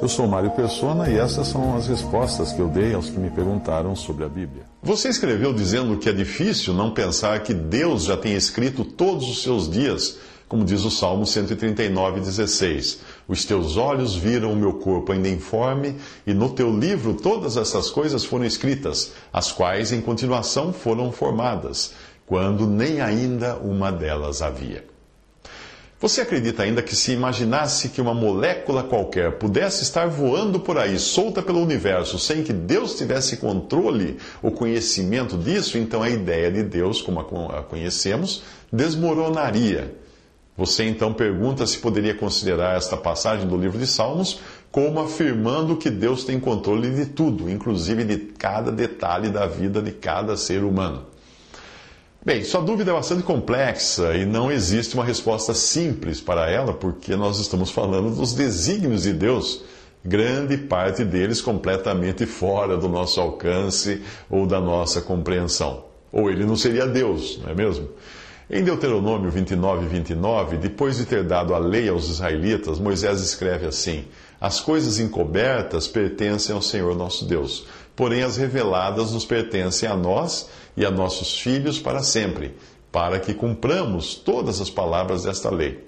Eu sou Mário Persona e essas são as respostas que eu dei aos que me perguntaram sobre a Bíblia. Você escreveu dizendo que é difícil não pensar que Deus já tem escrito todos os seus dias, como diz o Salmo 139, 16. Os teus olhos viram o meu corpo ainda informe, e no teu livro todas essas coisas foram escritas, as quais em continuação foram formadas, quando nem ainda uma delas havia. Você acredita ainda que se imaginasse que uma molécula qualquer pudesse estar voando por aí, solta pelo universo, sem que Deus tivesse controle ou conhecimento disso, então a ideia de Deus, como a conhecemos, desmoronaria. Você então pergunta se poderia considerar esta passagem do livro de Salmos como afirmando que Deus tem controle de tudo, inclusive de cada detalhe da vida de cada ser humano. Bem, sua dúvida é bastante complexa e não existe uma resposta simples para ela, porque nós estamos falando dos desígnios de Deus, grande parte deles completamente fora do nosso alcance ou da nossa compreensão. Ou ele não seria Deus, não é mesmo? Em Deuteronômio 29, 29, depois de ter dado a lei aos israelitas, Moisés escreve assim: As coisas encobertas pertencem ao Senhor nosso Deus, porém as reveladas nos pertencem a nós e a nossos filhos para sempre, para que cumpramos todas as palavras desta lei.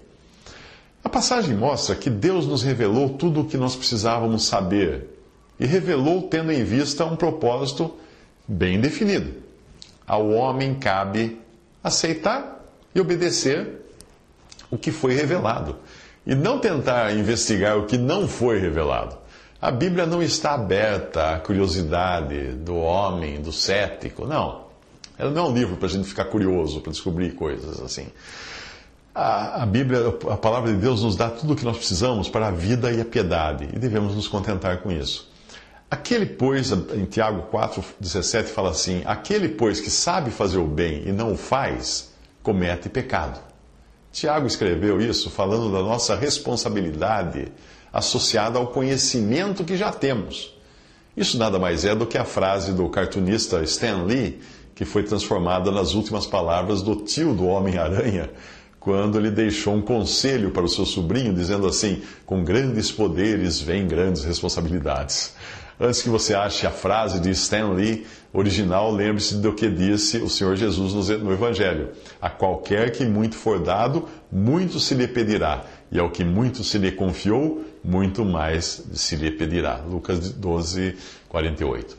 A passagem mostra que Deus nos revelou tudo o que nós precisávamos saber e revelou tendo em vista um propósito bem definido. Ao homem cabe aceitar e obedecer o que foi revelado e não tentar investigar o que não foi revelado. A Bíblia não está aberta à curiosidade do homem, do cético, não. Ela não é um livro para a gente ficar curioso, para descobrir coisas assim. A, a, Bíblia, a palavra de Deus, nos dá tudo o que nós precisamos para a vida e a piedade, e devemos nos contentar com isso. Aquele, pois, em Tiago 4,17 fala assim: Aquele, pois, que sabe fazer o bem e não o faz, comete pecado. Tiago escreveu isso falando da nossa responsabilidade associada ao conhecimento que já temos. Isso nada mais é do que a frase do cartunista Stan Lee que foi transformada nas últimas palavras do tio do Homem-Aranha, quando ele deixou um conselho para o seu sobrinho, dizendo assim: com grandes poderes vêm grandes responsabilidades. Antes que você ache a frase de Stan Lee original, lembre-se do que disse o Senhor Jesus no Evangelho: A qualquer que muito for dado, muito se lhe pedirá, e ao que muito se lhe confiou, muito mais se lhe pedirá. Lucas 12, 48.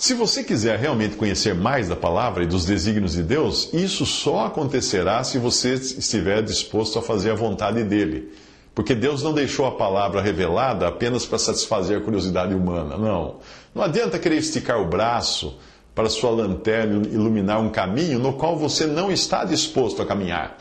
Se você quiser realmente conhecer mais da palavra e dos desígnios de Deus, isso só acontecerá se você estiver disposto a fazer a vontade dele. Porque Deus não deixou a palavra revelada apenas para satisfazer a curiosidade humana. Não. Não adianta querer esticar o braço para sua lanterna iluminar um caminho no qual você não está disposto a caminhar.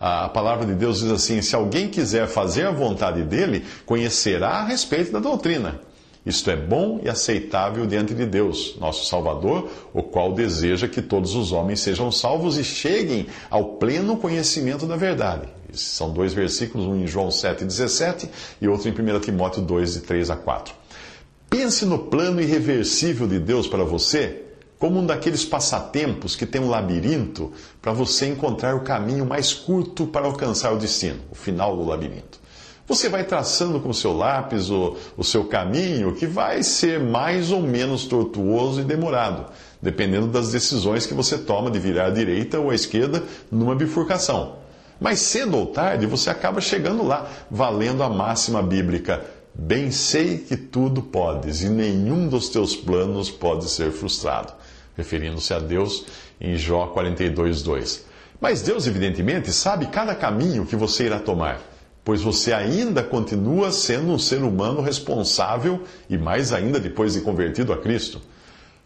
A palavra de Deus diz assim: se alguém quiser fazer a vontade dele, conhecerá a respeito da doutrina. Isto é bom e aceitável diante de Deus, nosso Salvador, o qual deseja que todos os homens sejam salvos e cheguem ao pleno conhecimento da verdade. Esses são dois versículos, um em João 7,17 e outro em 1 Timóteo 2, de 3 a 4. Pense no plano irreversível de Deus para você como um daqueles passatempos que tem um labirinto para você encontrar o caminho mais curto para alcançar o destino, o final do labirinto. Você vai traçando com seu lápis o, o seu caminho, que vai ser mais ou menos tortuoso e demorado, dependendo das decisões que você toma de virar à direita ou à esquerda numa bifurcação. Mas cedo ou tarde você acaba chegando lá, valendo a máxima bíblica: Bem sei que tudo podes, e nenhum dos teus planos pode ser frustrado. Referindo-se a Deus em Jó 42, 2. Mas Deus, evidentemente, sabe cada caminho que você irá tomar pois você ainda continua sendo um ser humano responsável e mais ainda depois de convertido a Cristo.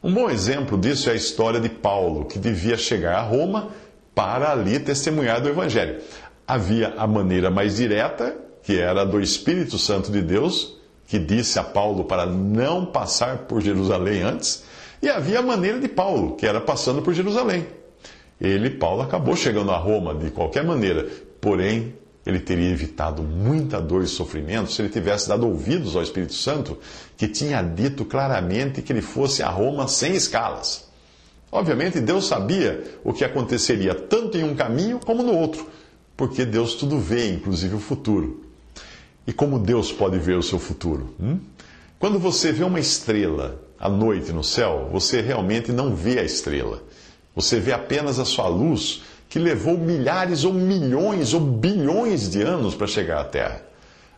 Um bom exemplo disso é a história de Paulo, que devia chegar a Roma para ali testemunhar do Evangelho. Havia a maneira mais direta, que era do Espírito Santo de Deus, que disse a Paulo para não passar por Jerusalém antes, e havia a maneira de Paulo, que era passando por Jerusalém. Ele, Paulo, acabou chegando a Roma de qualquer maneira, porém ele teria evitado muita dor e sofrimento se ele tivesse dado ouvidos ao Espírito Santo, que tinha dito claramente que ele fosse a Roma sem escalas. Obviamente, Deus sabia o que aconteceria tanto em um caminho como no outro, porque Deus tudo vê, inclusive o futuro. e como Deus pode ver o seu futuro? Hum? Quando você vê uma estrela à noite no céu, você realmente não vê a estrela. Você vê apenas a sua luz que levou milhares ou milhões ou bilhões de anos para chegar à Terra.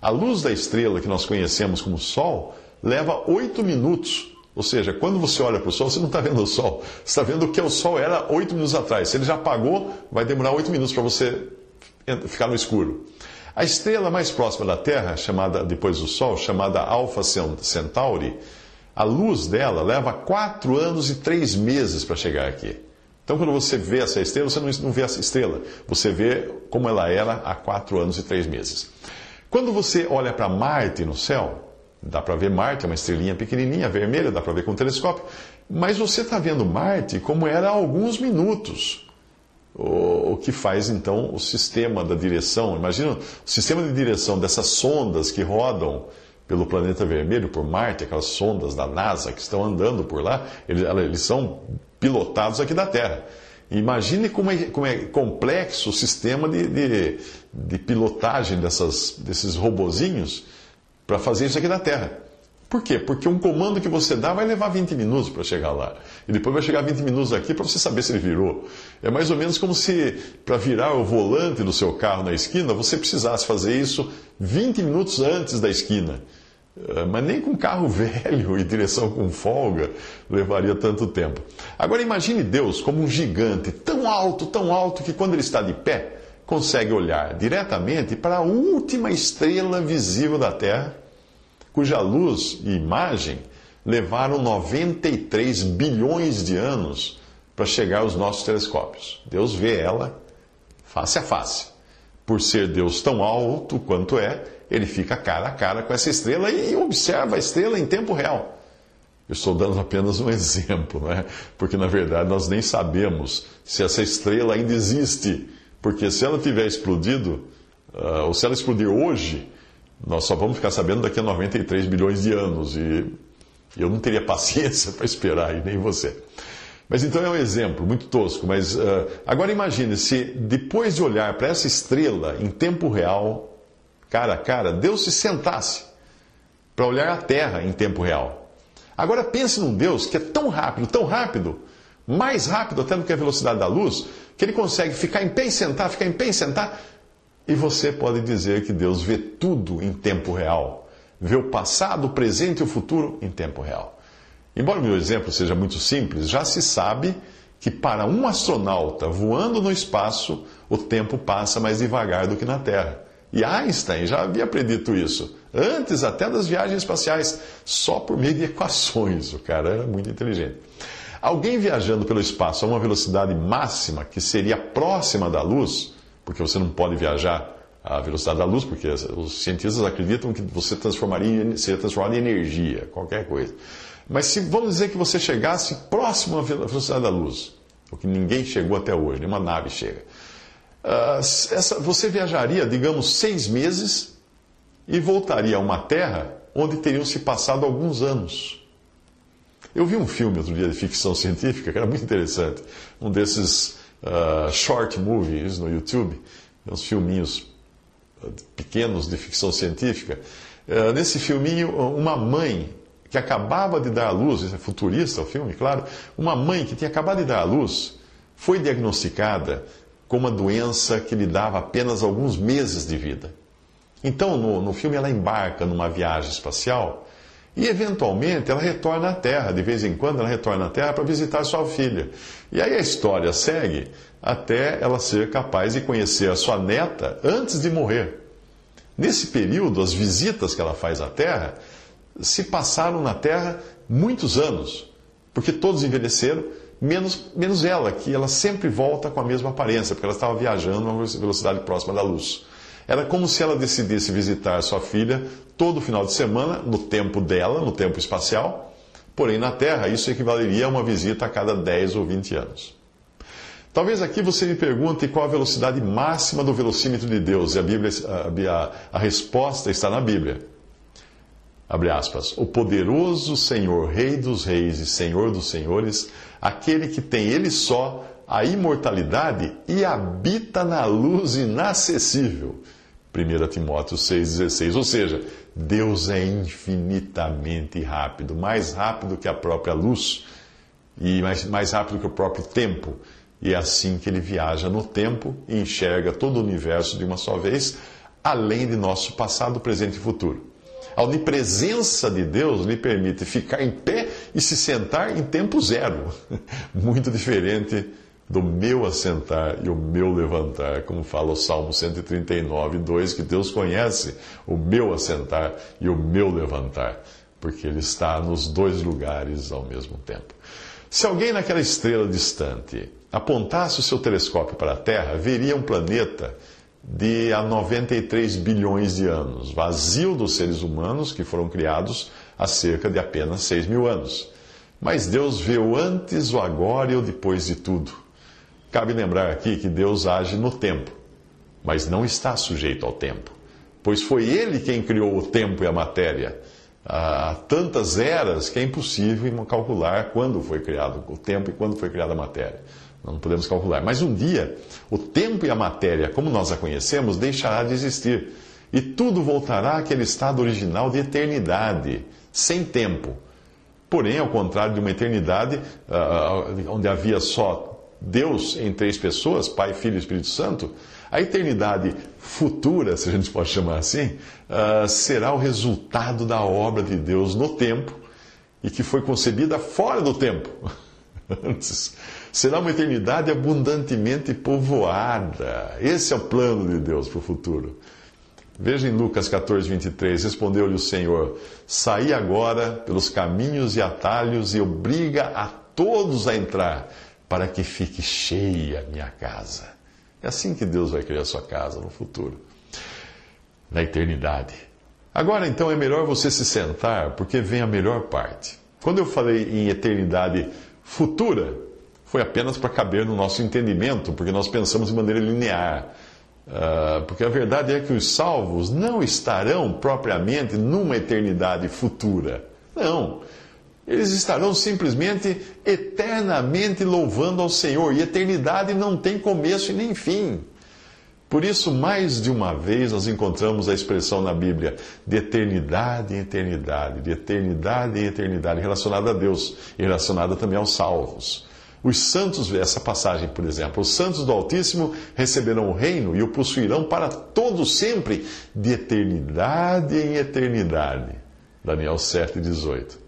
A luz da estrela que nós conhecemos como Sol leva oito minutos. Ou seja, quando você olha para o Sol, você não está vendo o Sol. Você está vendo o que o Sol era oito minutos atrás. Se ele já apagou, vai demorar oito minutos para você ficar no escuro. A estrela mais próxima da Terra, chamada depois do Sol, chamada Alpha Centauri, a luz dela leva quatro anos e três meses para chegar aqui. Então, quando você vê essa estrela, você não vê essa estrela, você vê como ela era há quatro anos e três meses. Quando você olha para Marte no céu, dá para ver Marte, é uma estrelinha pequenininha, vermelha, dá para ver com o telescópio, mas você está vendo Marte como era há alguns minutos. O, que faz então o sistema da direção. Imagina o sistema de direção dessas sondas que rodam pelo planeta vermelho, por Marte, aquelas sondas da NASA que estão andando por lá, eles, eles são pilotados aqui da Terra. Imagine como é, como é complexo o sistema de, de, de pilotagem dessas, desses robozinhos para fazer isso aqui na Terra. Por quê? Porque um comando que você dá vai levar 20 minutos para chegar lá. E depois vai chegar 20 minutos aqui para você saber se ele virou. É mais ou menos como se, para virar o volante do seu carro na esquina, você precisasse fazer isso 20 minutos antes da esquina. Eh, mas nem com carro velho e direção com folga levaria tanto tempo. Agora imagine Deus como um gigante, tão alto, tão alto, que quando ele está de pé, consegue olhar diretamente para a última estrela visível da Terra, cuja luz e imagem levaram 93 bilhões de anos para chegar aos nossos telescópios. Deus vê ela face a face. Por ser Deus tão alto quanto é, ele fica cara a cara com essa estrela e observa a estrela em tempo real. Eu estou dando apenas um exemplo, né? porque na verdade nós nem sabemos se essa estrela ainda existe. Porque se ela tiver explodido, uh, ou se ela explodir hoje, nós só vamos ficar sabendo daqui a 93 bilhões de anos. E eu não teria paciência para esperar, e nem você. Mas então é um exemplo muito tosco. Mas uh, agora imagine se depois de olhar para essa estrela em tempo real, cara a cara, Deus se sentasse para olhar a Terra em tempo real. Agora pense num Deus que é tão rápido, tão rápido, mais rápido até do que a velocidade da luz, que ele consegue ficar em pé e sentar, ficar em pé e sentar, e você pode dizer que Deus vê tudo em tempo real. Vê o passado, o presente e o futuro em tempo real. Embora o meu exemplo seja muito simples, já se sabe que para um astronauta voando no espaço, o tempo passa mais devagar do que na Terra. E Einstein já havia predito isso, antes até das viagens espaciais, só por meio de equações. O cara era muito inteligente. Alguém viajando pelo espaço a uma velocidade máxima, que seria próxima da luz, porque você não pode viajar à velocidade da luz, porque os cientistas acreditam que você transformaria, seria transformado em energia, qualquer coisa. Mas se vamos dizer que você chegasse próximo à velocidade da luz, o que ninguém chegou até hoje, nenhuma nave chega. Uh, essa, você viajaria, digamos, seis meses e voltaria a uma terra onde teriam se passado alguns anos. Eu vi um filme outro dia de ficção científica que era muito interessante. Um desses uh, short movies no YouTube, uns filminhos pequenos de ficção científica. Uh, nesse filminho, uma mãe que acabava de dar à luz, é futurista o filme, claro, uma mãe que tinha acabado de dar à luz foi diagnosticada com uma doença que lhe dava apenas alguns meses de vida. Então, no, no filme, ela embarca numa viagem espacial e, eventualmente, ela retorna à Terra. De vez em quando, ela retorna à Terra para visitar sua filha. E aí a história segue até ela ser capaz de conhecer a sua neta antes de morrer. Nesse período, as visitas que ela faz à Terra se passaram na Terra muitos anos, porque todos envelheceram menos, menos ela, que ela sempre volta com a mesma aparência, porque ela estava viajando a uma velocidade próxima da luz. Era como se ela decidisse visitar sua filha todo final de semana, no tempo dela, no tempo espacial, porém na Terra isso equivaleria a uma visita a cada 10 ou 20 anos. Talvez aqui você me pergunte qual a velocidade máxima do velocímetro de Deus, e a, Bíblia, a, a, a resposta está na Bíblia. Abre aspas. O poderoso Senhor, Rei dos Reis e Senhor dos Senhores, aquele que tem ele só a imortalidade e habita na luz inacessível. 1 Timóteo 6,16. Ou seja, Deus é infinitamente rápido, mais rápido que a própria luz e mais, mais rápido que o próprio tempo. E é assim que ele viaja no tempo e enxerga todo o universo de uma só vez, além de nosso passado, presente e futuro. A onipresença de Deus lhe permite ficar em pé e se sentar em tempo zero. Muito diferente do meu assentar e o meu levantar, como fala o Salmo 139, 2, que Deus conhece o meu assentar e o meu levantar, porque Ele está nos dois lugares ao mesmo tempo. Se alguém naquela estrela distante apontasse o seu telescópio para a Terra, veria um planeta de há 93 bilhões de anos, vazio dos seres humanos que foram criados há cerca de apenas 6 mil anos. Mas Deus vê o antes, o agora e o depois de tudo. Cabe lembrar aqui que Deus age no tempo, mas não está sujeito ao tempo, pois foi Ele quem criou o tempo e a matéria. Há tantas eras que é impossível calcular quando foi criado o tempo e quando foi criada a matéria. Não podemos calcular. Mas um dia, o tempo e a matéria, como nós a conhecemos, deixará de existir. E tudo voltará àquele estado original de eternidade, sem tempo. Porém, ao contrário de uma eternidade uh, onde havia só Deus em três pessoas, Pai, Filho e Espírito Santo, a eternidade futura, se a gente pode chamar assim, uh, será o resultado da obra de Deus no tempo e que foi concebida fora do tempo. Será uma eternidade abundantemente povoada. Esse é o plano de Deus para o futuro. Veja em Lucas 14, 23, respondeu-lhe o Senhor: Saí agora pelos caminhos e atalhos e obriga a todos a entrar para que fique cheia a minha casa. É assim que Deus vai criar sua casa no futuro, na eternidade. Agora então é melhor você se sentar, porque vem a melhor parte. Quando eu falei em eternidade futura, foi apenas para caber no nosso entendimento, porque nós pensamos de maneira linear. Uh, porque a verdade é que os salvos não estarão propriamente numa eternidade futura. Não. Eles estarão simplesmente eternamente louvando ao Senhor. E eternidade não tem começo e nem fim. Por isso, mais de uma vez, nós encontramos a expressão na Bíblia de eternidade em eternidade, de eternidade em eternidade, relacionada a Deus e relacionada também aos salvos. Os santos, essa passagem, por exemplo, os santos do Altíssimo receberão o reino e o possuirão para todo sempre, de eternidade em eternidade. Daniel 7, 18.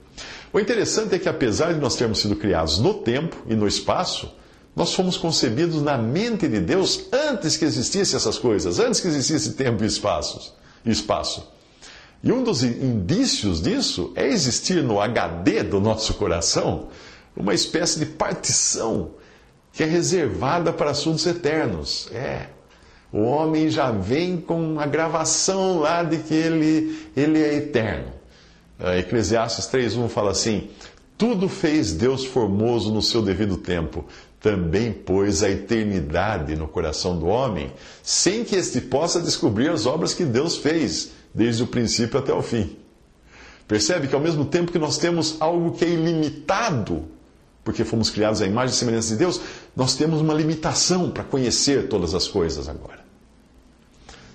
O interessante é que, apesar de nós termos sido criados no tempo e no espaço, nós fomos concebidos na mente de Deus antes que existissem essas coisas, antes que existisse tempo e espaço. E espaço. E um dos indícios disso é existir no HD do nosso coração uma espécie de partição que é reservada para assuntos eternos. É. O homem já vem com a gravação lá de que ele, ele é eterno. Eclesiastes 3.1 fala assim: Tudo fez Deus formoso no seu devido tempo, também pôs a eternidade no coração do homem, sem que este possa descobrir as obras que Deus fez, desde o princípio até o fim. Percebe que ao mesmo tempo que nós temos algo que é ilimitado, porque fomos criados à imagem e semelhança de Deus, nós temos uma limitação para conhecer todas as coisas agora.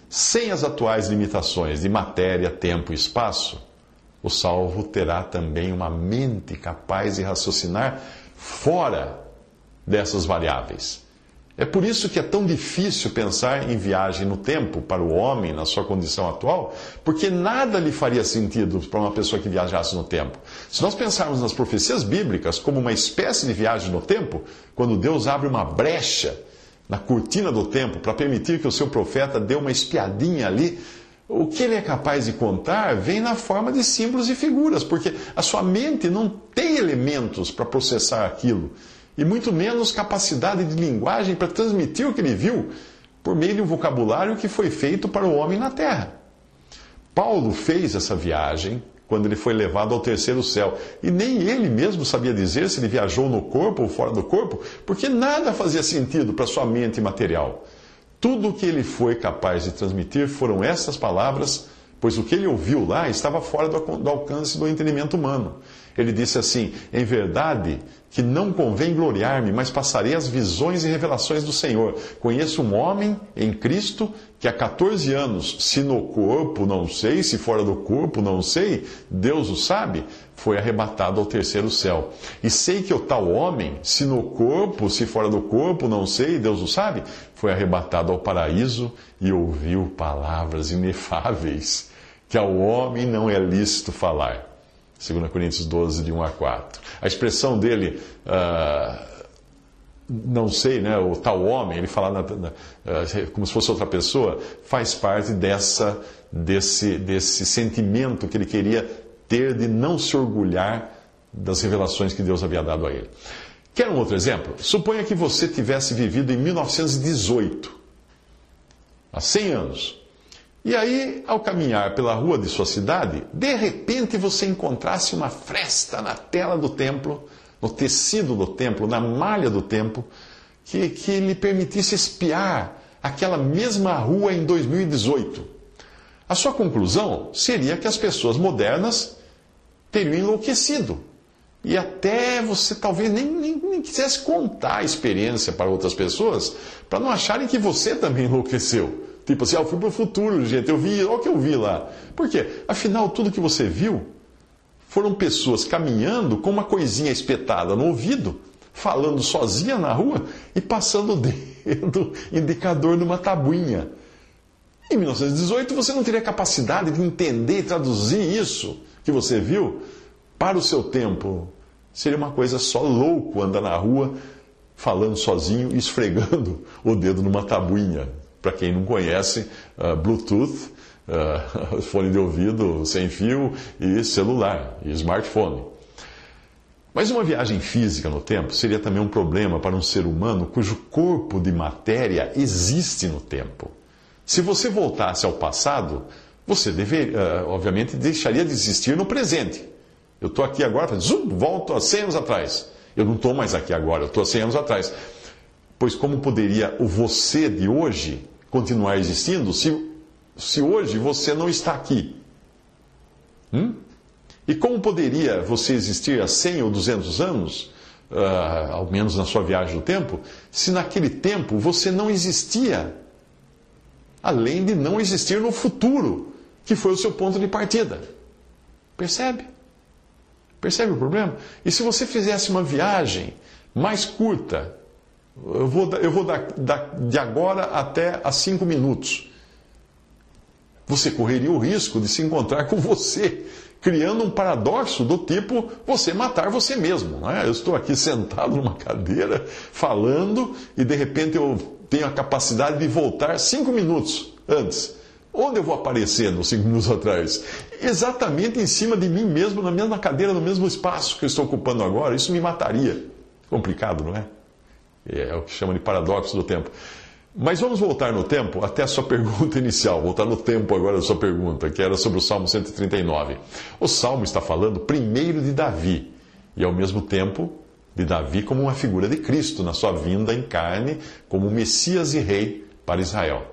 Sem as atuais limitações de matéria, tempo e espaço, o salvo terá também uma mente capaz de raciocinar fora dessas variáveis. É por isso que é tão difícil pensar em viagem no tempo para o homem na sua condição atual, porque nada lhe faria sentido para uma pessoa que viajasse no tempo. Se nós pensarmos nas profecias bíblicas como uma espécie de viagem no tempo, quando Deus abre uma brecha na cortina do tempo para permitir que o seu profeta dê uma espiadinha ali o que ele é capaz de contar vem na forma de símbolos e figuras, porque a sua mente não tem elementos para processar aquilo, e muito menos capacidade de linguagem para transmitir o que ele viu por meio de um vocabulário que foi feito para o homem na terra. Paulo fez essa viagem quando ele foi levado ao terceiro céu. E nem ele mesmo sabia dizer se ele viajou no corpo ou fora do corpo, porque nada fazia sentido para sua mente material. Tudo o que ele foi capaz de transmitir foram essas palavras, pois o que ele ouviu lá estava fora do, alcance do entendimento humano. Ele disse assim: Em verdade que não convém gloriar-me, mas passarei as visões e revelações do Senhor. Conheço um homem em Cristo que há 14 anos, se no corpo não sei, se fora do corpo não sei, Deus o sabe, foi arrebatado ao terceiro céu. E sei que o tal homem, se no corpo, se fora do corpo não sei, Deus o sabe, foi arrebatado ao paraíso e ouviu palavras inefáveis que ao homem não é lícito falar. 2 Coríntios 12, de 1 a 4. A expressão dele, uh, não sei, né, o tal homem, ele fala na, na, uh, como se fosse outra pessoa, faz parte dessa, desse, desse sentimento que ele queria ter de não se orgulhar das revelações que Deus havia dado a ele. Quer um outro exemplo? Suponha que você tivesse vivido em 1918, há 100 anos. E aí, ao caminhar pela rua de sua cidade, de repente você encontrasse uma fresta na tela do templo, no tecido do templo, na malha do templo, que, que lhe permitisse espiar aquela mesma rua em 2018. A sua conclusão seria que as pessoas modernas teriam enlouquecido. E até você talvez nem, nem, nem quisesse contar a experiência para outras pessoas, para não acharem que você também enlouqueceu. Tipo assim, ah, eu fui para o futuro, gente, eu vi, olha o que eu vi lá. Por quê? Afinal, tudo que você viu foram pessoas caminhando com uma coisinha espetada no ouvido, falando sozinha na rua e passando o dedo indicador numa tabuinha. Em 1918, você não teria capacidade de entender e traduzir isso que você viu para o seu tempo. Seria uma coisa só louco andar na rua falando sozinho e esfregando o dedo numa tabuinha para quem não conhece, uh, Bluetooth, uh, fone de ouvido sem fio e celular e smartphone. Mas uma viagem física no tempo seria também um problema para um ser humano cujo corpo de matéria existe no tempo. Se você voltasse ao passado, você deveria, uh, obviamente, deixaria de existir no presente. Eu estou aqui agora, zoom, volto a 100 anos atrás. Eu não estou mais aqui agora, eu estou a 100 anos atrás. Pois como poderia o você de hoje continuar existindo se, se hoje você não está aqui? Hum? E como poderia você existir há 100 ou 200 anos, uh, ao menos na sua viagem do tempo, se naquele tempo você não existia? Além de não existir no futuro, que foi o seu ponto de partida. Percebe? Percebe o problema? E se você fizesse uma viagem mais curta, eu vou, eu vou de agora até a cinco minutos. Você correria o risco de se encontrar com você, criando um paradoxo do tipo você matar você mesmo. É? Eu estou aqui sentado numa cadeira, falando, e de repente eu tenho a capacidade de voltar cinco minutos antes. Onde eu vou aparecer nos cinco minutos atrás? Exatamente em cima de mim mesmo, na mesma cadeira, no mesmo espaço que eu estou ocupando agora. Isso me mataria. Complicado, não é? É o que chama de paradoxo do tempo. Mas vamos voltar no tempo até a sua pergunta inicial, voltar no tempo agora da sua pergunta, que era sobre o Salmo 139. O Salmo está falando primeiro de Davi e ao mesmo tempo de Davi como uma figura de Cristo na sua vinda em carne, como Messias e Rei para Israel.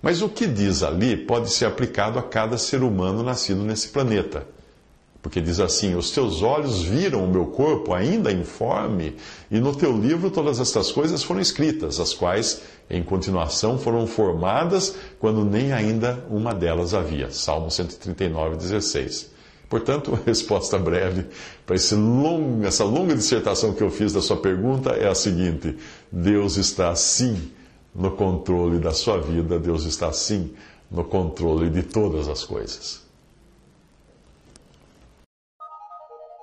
Mas o que diz ali pode ser aplicado a cada ser humano nascido nesse planeta. Porque diz assim: Os teus olhos viram o meu corpo ainda informe, e no teu livro todas estas coisas foram escritas, as quais, em continuação, foram formadas quando nem ainda uma delas havia. Salmo 139, 16. Portanto, resposta breve para essa longa dissertação que eu fiz da sua pergunta é a seguinte: Deus está sim no controle da sua vida, Deus está sim no controle de todas as coisas.